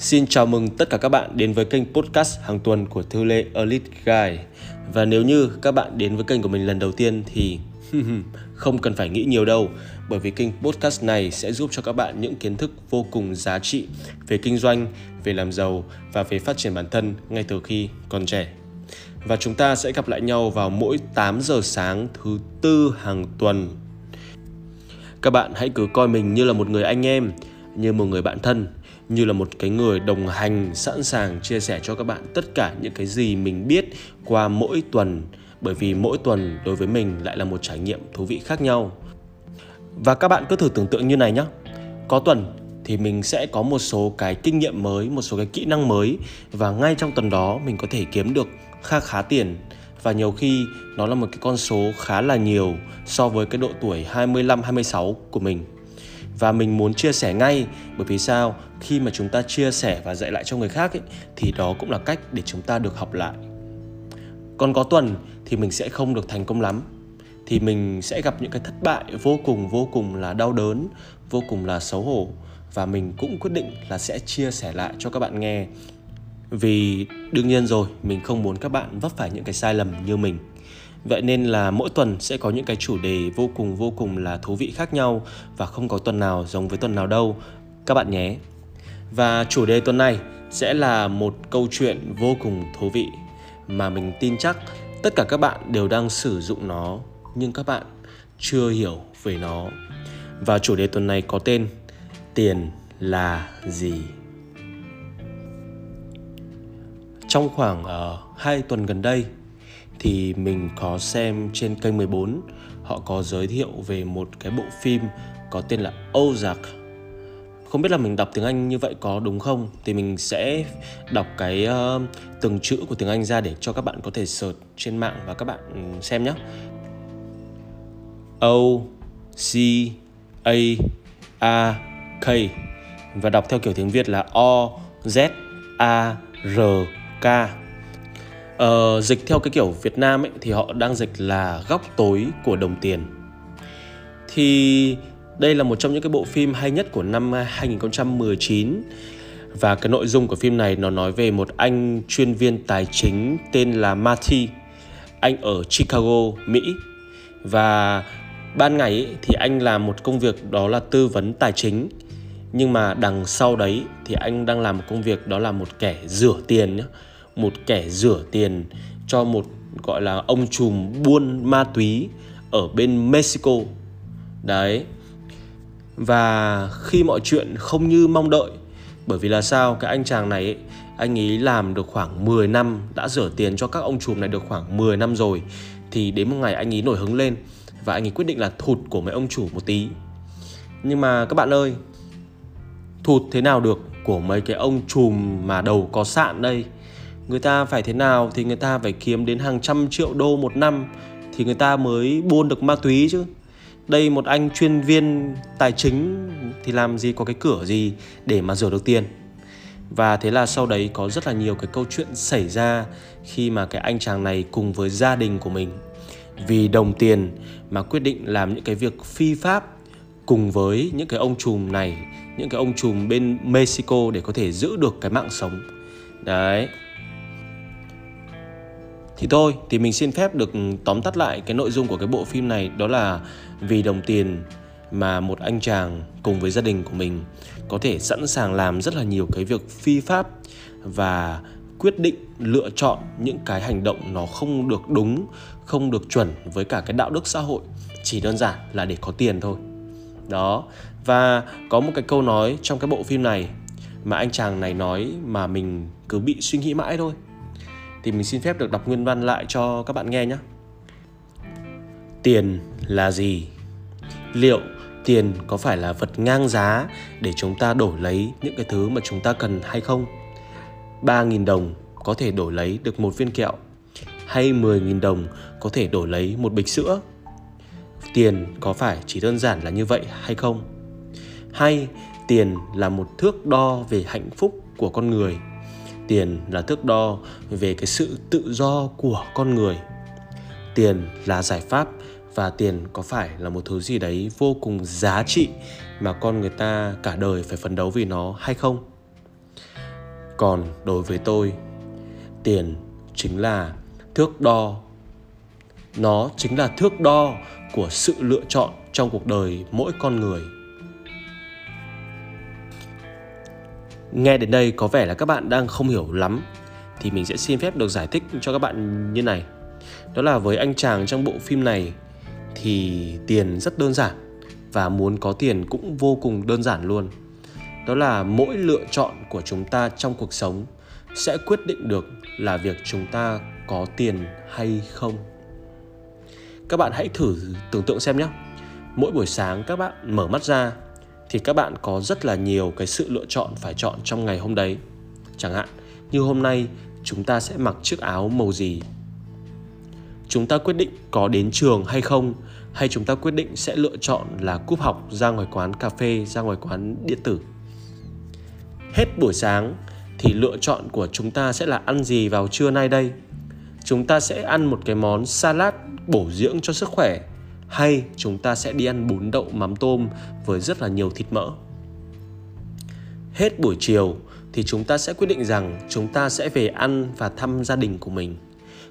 Xin chào mừng tất cả các bạn đến với kênh podcast hàng tuần của Thư Lê Elite Guy. Và nếu như các bạn đến với kênh của mình lần đầu tiên thì không cần phải nghĩ nhiều đâu bởi vì kênh podcast này sẽ giúp cho các bạn những kiến thức vô cùng giá trị về kinh doanh, về làm giàu và về phát triển bản thân ngay từ khi còn trẻ. Và chúng ta sẽ gặp lại nhau vào mỗi 8 giờ sáng thứ tư hàng tuần. Các bạn hãy cứ coi mình như là một người anh em, như một người bạn thân như là một cái người đồng hành, sẵn sàng chia sẻ cho các bạn tất cả những cái gì mình biết qua mỗi tuần. Bởi vì mỗi tuần đối với mình lại là một trải nghiệm thú vị khác nhau. Và các bạn cứ thử tưởng tượng như này nhé có tuần thì mình sẽ có một số cái kinh nghiệm mới, một số cái kỹ năng mới. Và ngay trong tuần đó mình có thể kiếm được kha khá tiền. Và nhiều khi nó là một cái con số khá là nhiều so với cái độ tuổi 25 26 của mình và mình muốn chia sẻ ngay bởi vì sao? Khi mà chúng ta chia sẻ và dạy lại cho người khác ấy, thì đó cũng là cách để chúng ta được học lại. Còn có tuần thì mình sẽ không được thành công lắm. Thì mình sẽ gặp những cái thất bại vô cùng vô cùng là đau đớn vô cùng là xấu hổ. Và mình cũng quyết định là sẽ chia sẻ lại cho các bạn nghe. Vì đương nhiên rồi mình không muốn các bạn vấp phải những cái sai lầm như mình. Vậy nên là mỗi tuần sẽ có những cái chủ đề vô cùng vô cùng là thú vị khác nhau và không có tuần nào giống với tuần nào đâu các bạn nhé. Và chủ đề tuần này sẽ là một câu chuyện vô cùng thú vị mà mình tin chắc tất cả các bạn đều đang sử dụng nó nhưng các bạn chưa hiểu về nó. Và chủ đề tuần này có tên Tiền là gì? Trong khoảng uh, tuần gần đây thì mình có xem trên kênh 14 họ có giới thiệu về một cái bộ phim có tên là Ozark. Không biết là mình đọc tiếng Anh như vậy có đúng không? Thì mình sẽ đọc cái uh, từng chữ của tiếng Anh ra để cho các bạn có thể search trên mạng và các bạn ừ, xem nhé O C A A K. Và đọc theo kiểu tiếng Việt là O Z A R K. Ờ, dịch theo cái kiểu Việt Nam ấy thì họ đang dịch là góc tối của đồng tiền. Thì đây là một trong những cái bộ phim hay nhất của năm à, 2019 và cái nội dung của phim này nó nói về một anh chuyên viên tài chính tên là Marty anh ở Chicago Mỹ. Và ban ngày ấy, thì anh làm một công việc đó là tư vấn tài chính. Nhưng mà đằng sau đấy thì anh đang làm một công việc đó là một kẻ rửa tiền nhé một kẻ rửa tiền cho một gọi là ông trùm buôn ma túy ở bên Mexico. Đấy. Và khi mọi chuyện không như mong đợi bởi vì là sao cái anh chàng này ấy, anh ấy làm được khoảng 10 năm đã rửa tiền cho các ông trùm này được khoảng 10 năm rồi thì đến một ngày anh ấy nổi hứng lên và anh ấy quyết định là thụt của mấy ông chủ một tí nhưng mà các bạn ơi thụt thế nào được của mấy cái ông trùm mà đầu có sạn đây người ta phải thế nào thì người ta phải kiếm đến hàng trăm triệu đô một năm thì người ta mới buôn được ma túy chứ. Đây một anh chuyên viên tài chính thì làm gì có cái cửa gì để mà rửa được tiền. Và thế là sau đấy có rất là nhiều cái câu chuyện xảy ra khi mà cái anh chàng này cùng với gia đình của mình vì đồng tiền mà quyết định làm những cái việc phi pháp cùng với những cái ông trùm này, những cái ông trùm bên Mexico để có thể giữ được cái mạng sống. Đấy thì thôi, thì mình xin phép được ừ, tóm tắt lại cái nội dung của cái bộ phim này, đó là vì đồng tiền mà một anh chàng cùng với gia đình của mình có thể sẵn sàng làm rất là nhiều cái việc phi pháp và quyết định lựa chọn những cái hành động nó không được đúng, không được chuẩn với cả cái đạo đức xã hội. Chỉ đơn giản là để có tiền thôi. Đó, và có một cái câu nói trong cái bộ phim này mà anh chàng này nói mà mình cứ bị suy nghĩ mãi thôi thì mình xin phép được đọc nguyên văn lại cho các bạn nghe nhé. Tiền là gì? Liệu tiền có phải là vật ngang giá để chúng ta đổi lấy những cái thứ mà chúng ta cần hay không? 3.000 đồng có thể đổi lấy được một viên kẹo hay 10.000 đồng có thể đổi lấy một bịch sữa? Tiền có phải chỉ đơn giản là như vậy hay không? Hay tiền là một thước đo về hạnh phúc của con người tiền là thước đo về cái sự tự do của con người. Tiền là giải pháp và tiền có phải là một thứ gì đấy vô cùng giá trị mà con người ta cả đời phải phấn đấu vì nó hay không? Còn đối với tôi, tiền chính là thước đo. Nó chính là thước đo của sự lựa chọn trong cuộc đời mỗi con người. Nghe đến đây có vẻ là các bạn đang không hiểu lắm, thì mình sẽ xin phép được giải thích cho các bạn như này. Đó là với anh chàng trong bộ phim này thì tiền rất đơn giản và muốn có tiền cũng vô cùng đơn giản luôn. Đó là mỗi lựa chọn của chúng ta trong cuộc sống sẽ quyết định được là việc chúng ta có tiền hay không. Các bạn hãy thử tưởng tượng xem nhé. Mỗi buổi sáng các bạn mở mắt ra thì các bạn có rất là nhiều cái sự lựa chọn phải chọn trong ngày hôm đấy. Chẳng hạn, như hôm nay, chúng ta sẽ mặc chiếc áo màu gì? Chúng ta quyết định có đến trường hay không? Hay chúng ta quyết định sẽ lựa chọn là cúp học ra ngoài quán cà phê, ra ngoài quán điện tử? Hết buổi sáng thì lựa chọn của chúng ta sẽ là ăn gì vào trưa nay đây? Chúng ta sẽ ăn một cái món salad bổ dưỡng cho sức khỏe hay chúng ta sẽ đi ăn bún đậu mắm tôm với rất là nhiều thịt mỡ. Hết buổi chiều thì chúng ta sẽ quyết định rằng chúng ta sẽ về ăn và thăm gia đình của mình.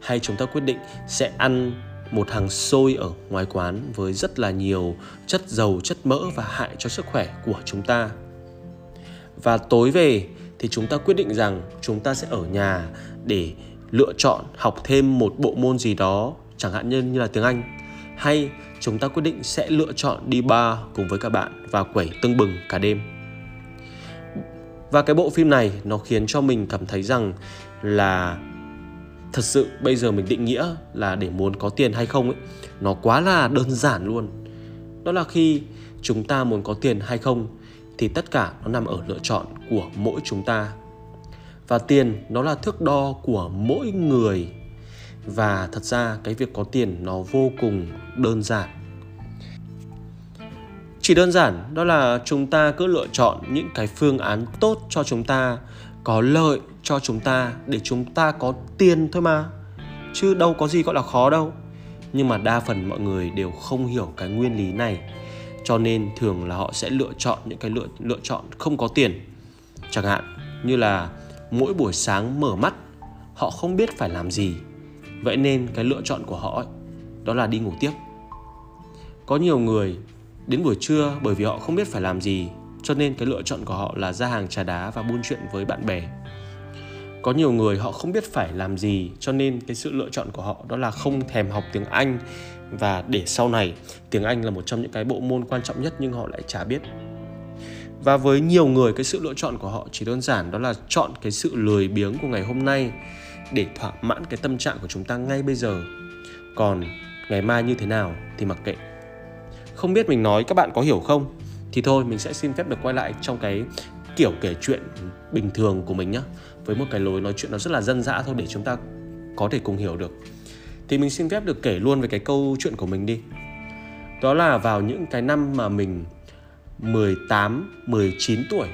Hay chúng ta quyết định sẽ ăn một hàng xôi ở ngoài quán với rất là nhiều chất dầu, chất mỡ và hại cho sức khỏe của chúng ta. Và tối về thì chúng ta quyết định rằng chúng ta sẽ ở nhà để lựa chọn học thêm một bộ môn gì đó, chẳng hạn như là tiếng Anh hay chúng ta quyết định sẽ lựa chọn đi bar cùng với các bạn và quẩy tưng bừng cả đêm. Và cái bộ phim này nó khiến cho mình cảm thấy rằng là thật sự bây giờ mình định nghĩa là để muốn có tiền hay không ấy, nó quá là đơn giản luôn. Đó là khi chúng ta muốn có tiền hay không thì tất cả nó nằm ở lựa chọn của mỗi chúng ta. Và tiền nó là thước đo của mỗi người và thật ra cái việc có tiền nó vô cùng đơn giản. Chỉ đơn giản đó là chúng ta cứ lựa chọn những cái phương án tốt cho chúng ta, có lợi cho chúng ta để chúng ta có tiền thôi mà. Chứ đâu có gì gọi là khó đâu. Nhưng mà đa phần mọi người đều không hiểu cái nguyên lý này. Cho nên thường là họ sẽ lựa chọn những cái lựa lựa chọn không có tiền. Chẳng hạn như là mỗi buổi sáng mở mắt, họ không biết phải làm gì vậy nên cái lựa chọn của họ ấy, đó là đi ngủ tiếp. Có nhiều người đến buổi trưa bởi vì họ không biết phải làm gì cho nên cái lựa chọn của họ là ra hàng trà đá và buôn chuyện với bạn bè. Có nhiều người họ không biết phải làm gì cho nên cái sự lựa chọn của họ đó là không thèm học tiếng Anh. Và để sau này tiếng Anh là một trong những cái bộ môn quan trọng nhất nhưng họ lại chả biết. Và với nhiều người cái sự lựa chọn của họ chỉ đơn giản đó là chọn cái sự lười biếng của ngày hôm nay để thỏa mãn cái tâm trạng của chúng ta ngay bây giờ. Còn ngày mai như thế nào thì mặc kệ. Không biết mình nói các bạn có hiểu không? Thì thôi mình sẽ xin phép được quay lại trong cái kiểu kể chuyện bình thường của mình nhé với một cái lối nói chuyện nó rất là dân dã thôi để chúng ta có thể cùng hiểu được. Thì mình xin phép được kể luôn về cái câu chuyện của mình đi. Đó là vào những cái năm mà mình 18, 19 tuổi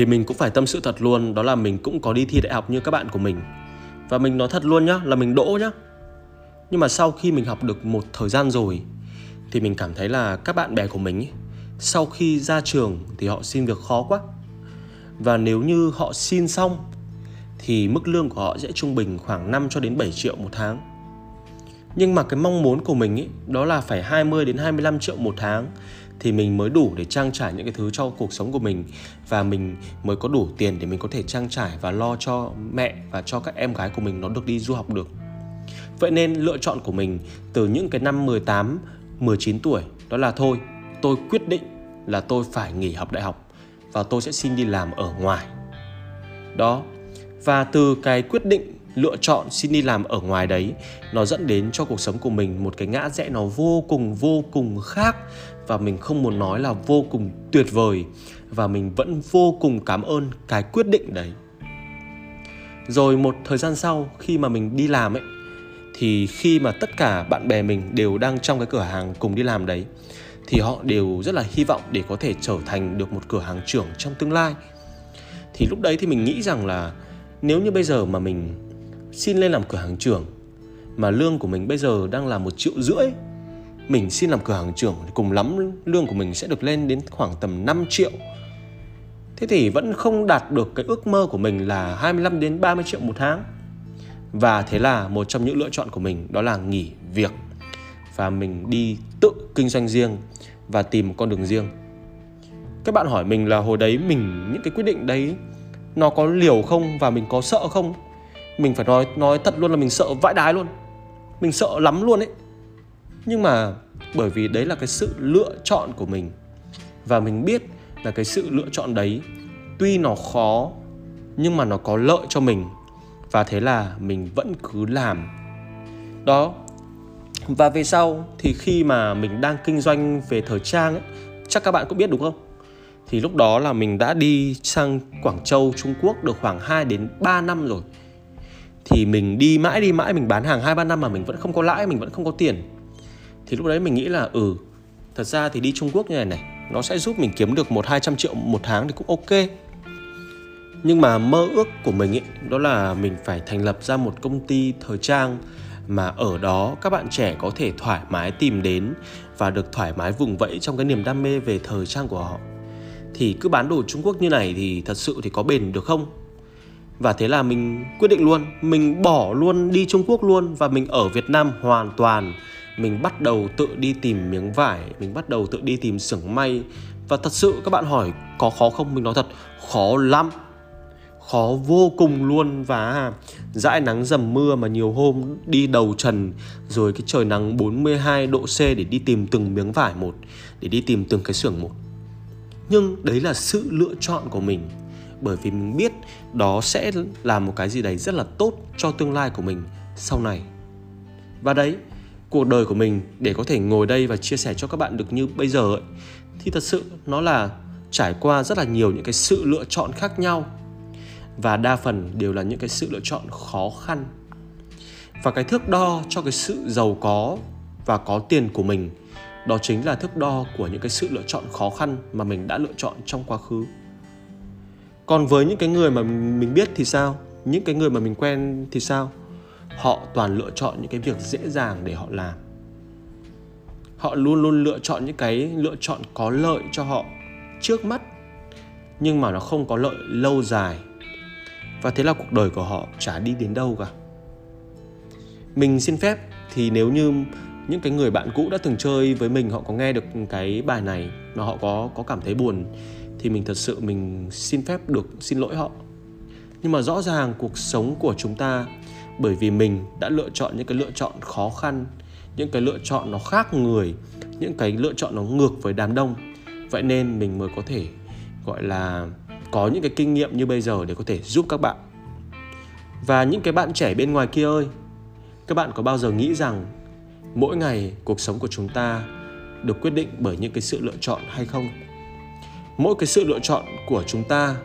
thì mình cũng phải tâm sự thật luôn đó là mình cũng có đi thi đại học như các bạn của mình. Và mình nói thật luôn nhá là mình đỗ nhá. Nhưng mà sau khi mình học được một thời gian rồi thì mình cảm thấy là các bạn bè của mình ấy, sau khi ra trường thì họ xin việc khó quá. Và nếu như họ xin xong thì mức lương của họ sẽ trung bình khoảng 5 cho đến 7 triệu một tháng. Nhưng mà cái mong muốn của mình ấy, đó là phải 20 đến 25 triệu một tháng thì mình mới đủ để trang trải những cái thứ cho cuộc sống của mình và mình mới có đủ tiền để mình có thể trang trải và lo cho mẹ và cho các em gái của mình nó được đi du học được. Vậy nên lựa chọn của mình từ những cái năm 18, 19 tuổi đó là thôi, tôi quyết định là tôi phải nghỉ học đại học và tôi sẽ xin đi làm ở ngoài. Đó. Và từ cái quyết định lựa chọn xin đi làm ở ngoài đấy nó dẫn đến cho cuộc sống của mình một cái ngã rẽ nó vô cùng vô cùng khác và mình không muốn nói là vô cùng tuyệt vời và mình vẫn vô cùng cảm ơn cái quyết định đấy. Rồi một thời gian sau khi mà mình đi làm ấy, thì khi mà tất cả bạn bè mình đều đang trong cái cửa hàng cùng đi làm đấy, thì họ đều rất là hy vọng để có thể trở thành được một cửa hàng trưởng trong tương lai. Thì lúc đấy thì mình nghĩ rằng là nếu như bây giờ mà mình xin lên làm cửa hàng trưởng, mà lương của mình bây giờ đang là một triệu rưỡi mình xin làm cửa hàng trưởng thì cùng lắm lương của mình sẽ được lên đến khoảng tầm 5 triệu Thế thì vẫn không đạt được cái ước mơ của mình là 25 đến 30 triệu một tháng. Và thế là một trong những lựa chọn của mình đó là nghỉ việc và mình đi tự kinh doanh riêng và tìm một con đường riêng. Các bạn hỏi mình là hồi đấy mình, những cái quyết định đấy, nó có liều không và mình có sợ không? Mình phải nói nói thật luôn là mình sợ vãi đái luôn. Mình sợ lắm luôn ấy. Nhưng mà bởi vì đấy là cái sự lựa chọn của mình. Và mình biết là cái sự lựa chọn đấy tuy nó khó nhưng mà nó có lợi cho mình. Và thế là mình vẫn cứ làm. Đó. Và về sau thì khi mà mình đang kinh doanh về thời trang ấy, chắc các bạn cũng biết đúng không? Thì lúc đó là mình đã đi sang Quảng Châu Trung Quốc được khoảng 2 đến 3 năm rồi. Thì mình đi mãi đi mãi mình bán hàng 2 3 năm mà mình vẫn không có lãi, mình vẫn không có tiền. Thì lúc đấy mình nghĩ là ừ, thật ra thì đi Trung Quốc như này này, nó sẽ giúp mình kiếm được 1 200 triệu một tháng thì cũng ok. Nhưng mà mơ ước của mình ấy, đó là mình phải thành lập ra một công ty thời trang mà ở đó các bạn trẻ có thể thoải mái tìm đến và được thoải mái vùng vẫy trong cái niềm đam mê về thời trang của họ thì cứ bán đồ Trung Quốc như này thì thật sự thì có bền được không? Và thế là mình quyết định luôn, mình bỏ luôn đi Trung Quốc luôn và mình ở Việt Nam hoàn toàn. Mình bắt đầu tự đi tìm miếng vải, mình bắt đầu tự đi tìm xưởng may. Và thật sự các bạn hỏi có khó không? Mình nói thật, khó lắm. Khó vô cùng luôn. Và dãi nắng dầm mưa mà nhiều hôm đi đầu trần rồi cái trời nắng 42 độ C để đi tìm từng miếng vải một để đi tìm từng cái xưởng một. Nhưng đấy là sự lựa chọn của mình. Bởi vì mình biết đó sẽ là một cái gì đấy rất là tốt cho tương lai của mình sau này. Và đấy cuộc đời của mình để có thể ngồi đây và chia sẻ cho các bạn được như bây giờ ấy, thì thật sự nó là trải qua rất là nhiều những cái sự lựa chọn khác nhau. Và đa phần đều là những cái sự lựa chọn khó khăn. Và cái thước đo cho cái sự giàu có và có tiền của mình đó chính là thước đo của những cái sự lựa chọn khó khăn mà mình đã lựa chọn trong quá khứ. Còn với những cái người mà mình biết thì sao? Những cái người mà mình quen thì sao? Họ toàn lựa chọn những cái việc dễ dàng để họ làm. Họ luôn luôn lựa chọn những cái lựa chọn có lợi cho họ trước mắt, nhưng mà nó không có lợi lâu dài. Và thế là cuộc đời của họ chả đi đến đâu cả. Mình xin phép thì nếu như những cái người bạn cũ đã từng chơi với mình, họ có nghe được cái bài này mà họ có có cảm thấy buồn, thì mình thật sự mình xin phép được xin lỗi họ. Nhưng mà rõ ràng cuộc sống của chúng ta bởi vì mình đã lựa chọn những cái lựa chọn khó khăn, những cái lựa chọn nó khác người, những cái lựa chọn nó ngược với đám đông. Vậy nên mình mới có thể, gọi là, có những cái kinh nghiệm như bây giờ để có thể giúp các bạn. Và những cái bạn trẻ bên ngoài kia ơi, các bạn có bao giờ nghĩ rằng mỗi ngày cuộc sống của chúng ta được quyết định bởi những cái sự lựa chọn hay không? Mỗi cái sự lựa chọn của chúng ta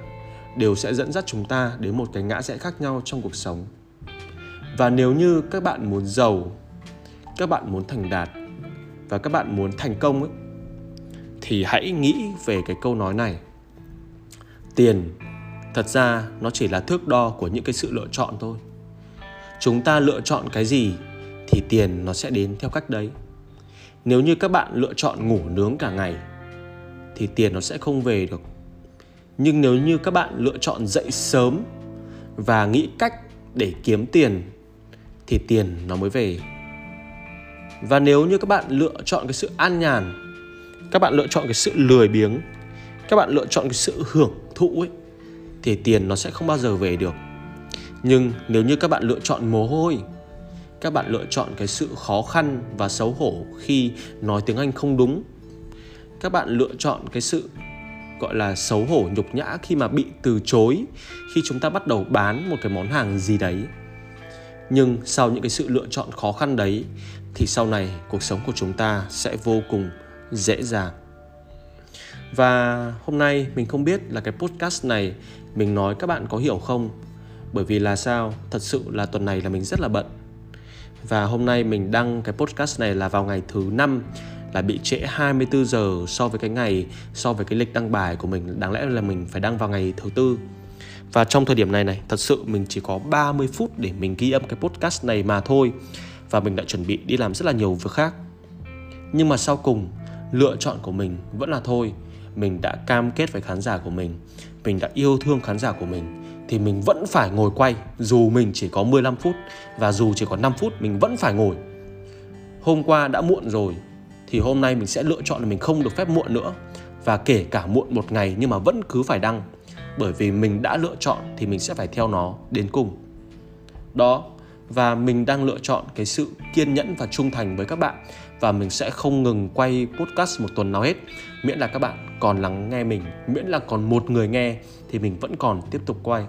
đều sẽ dẫn dắt chúng ta đến một cái ngã rẽ khác nhau trong cuộc sống và nếu như các bạn muốn giàu, các bạn muốn thành đạt và các bạn muốn thành công ấy, thì hãy nghĩ về cái câu nói này. Tiền thật ra nó chỉ là thước đo của những cái sự lựa chọn thôi. Chúng ta lựa chọn cái gì thì tiền nó sẽ đến theo cách đấy. Nếu như các bạn lựa chọn ngủ nướng cả ngày thì tiền nó sẽ không về được. Nhưng nếu như các bạn lựa chọn dậy sớm và nghĩ cách để kiếm tiền thì tiền nó mới về. Và nếu như các bạn lựa chọn cái sự an nhàn, các bạn lựa chọn cái sự lười biếng, các bạn lựa chọn cái sự hưởng thụ ấy, thì tiền nó sẽ không bao giờ về được. Nhưng nếu như các bạn lựa chọn mồ hôi, các bạn lựa chọn cái sự khó khăn và xấu hổ khi nói tiếng anh không đúng, các bạn lựa chọn cái sự, gọi là, xấu hổ nhục nhã khi mà bị từ chối, khi chúng ta bắt đầu bán một cái món hàng gì đấy nhưng sau những cái sự lựa chọn khó khăn đấy, thì sau này cuộc sống của chúng ta sẽ vô cùng dễ dàng. Và hôm nay mình không biết là cái podcast này mình nói các bạn có hiểu không? Bởi vì là sao? Thật sự là tuần này là mình rất là bận. Và hôm nay mình đăng cái podcast này là vào ngày thứ năm, là bị trễ 24 giờ so với cái ngày, so với cái lịch đăng bài của mình. Đáng lẽ là mình phải đăng vào ngày thứ tư và trong thời điểm này này, thật sự mình chỉ có 30 phút để mình ghi âm cái podcast này mà thôi. Và mình đã chuẩn bị đi làm rất là nhiều việc khác. Nhưng mà sau cùng, lựa chọn của mình vẫn là thôi. Mình đã cam kết với khán giả của mình mình đã yêu thương khán giả của mình, thì mình vẫn phải ngồi quay, dù mình chỉ có 15 phút và dù chỉ có 5 phút, mình vẫn phải ngồi. Hôm qua đã muộn rồi, thì hôm nay mình sẽ lựa chọn là mình không được phép muộn nữa. Và kể cả muộn một ngày nhưng mà vẫn cứ phải đăng bởi vì mình đã lựa chọn thì mình sẽ phải theo nó đến cùng. Đó, và mình đang lựa chọn cái sự kiên nhẫn và trung thành với các bạn và mình sẽ không ngừng quay podcast một tuần nào hết. Miễn là các bạn còn lắng nghe mình, miễn là còn một người nghe thì mình vẫn còn tiếp tục quay.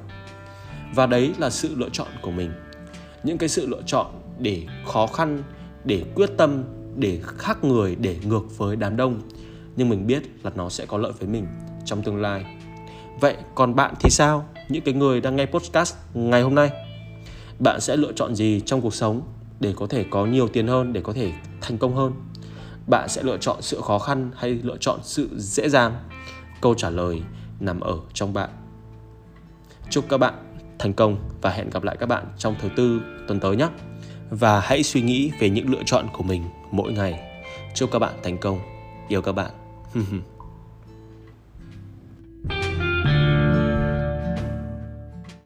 Và đấy là sự lựa chọn của mình. Những cái sự lựa chọn để khó khăn, để quyết tâm, để khác người, để ngược với đám đông. Nhưng mình biết là nó sẽ có lợi với mình trong tương lai vậy còn bạn thì sao? Những cái người đang nghe podcast ngày hôm nay. Bạn sẽ lựa chọn gì trong cuộc sống để có thể có nhiều tiền hơn, để có thể thành công hơn? Bạn sẽ lựa chọn sự khó khăn hay lựa chọn sự dễ dàng? Câu trả lời nằm ở trong bạn. Chúc các bạn thành công và hẹn gặp lại các bạn trong thứ tư tuần tới nhé. Và hãy suy nghĩ về những lựa chọn của mình mỗi ngày. Chúc các bạn thành công. Yêu các bạn.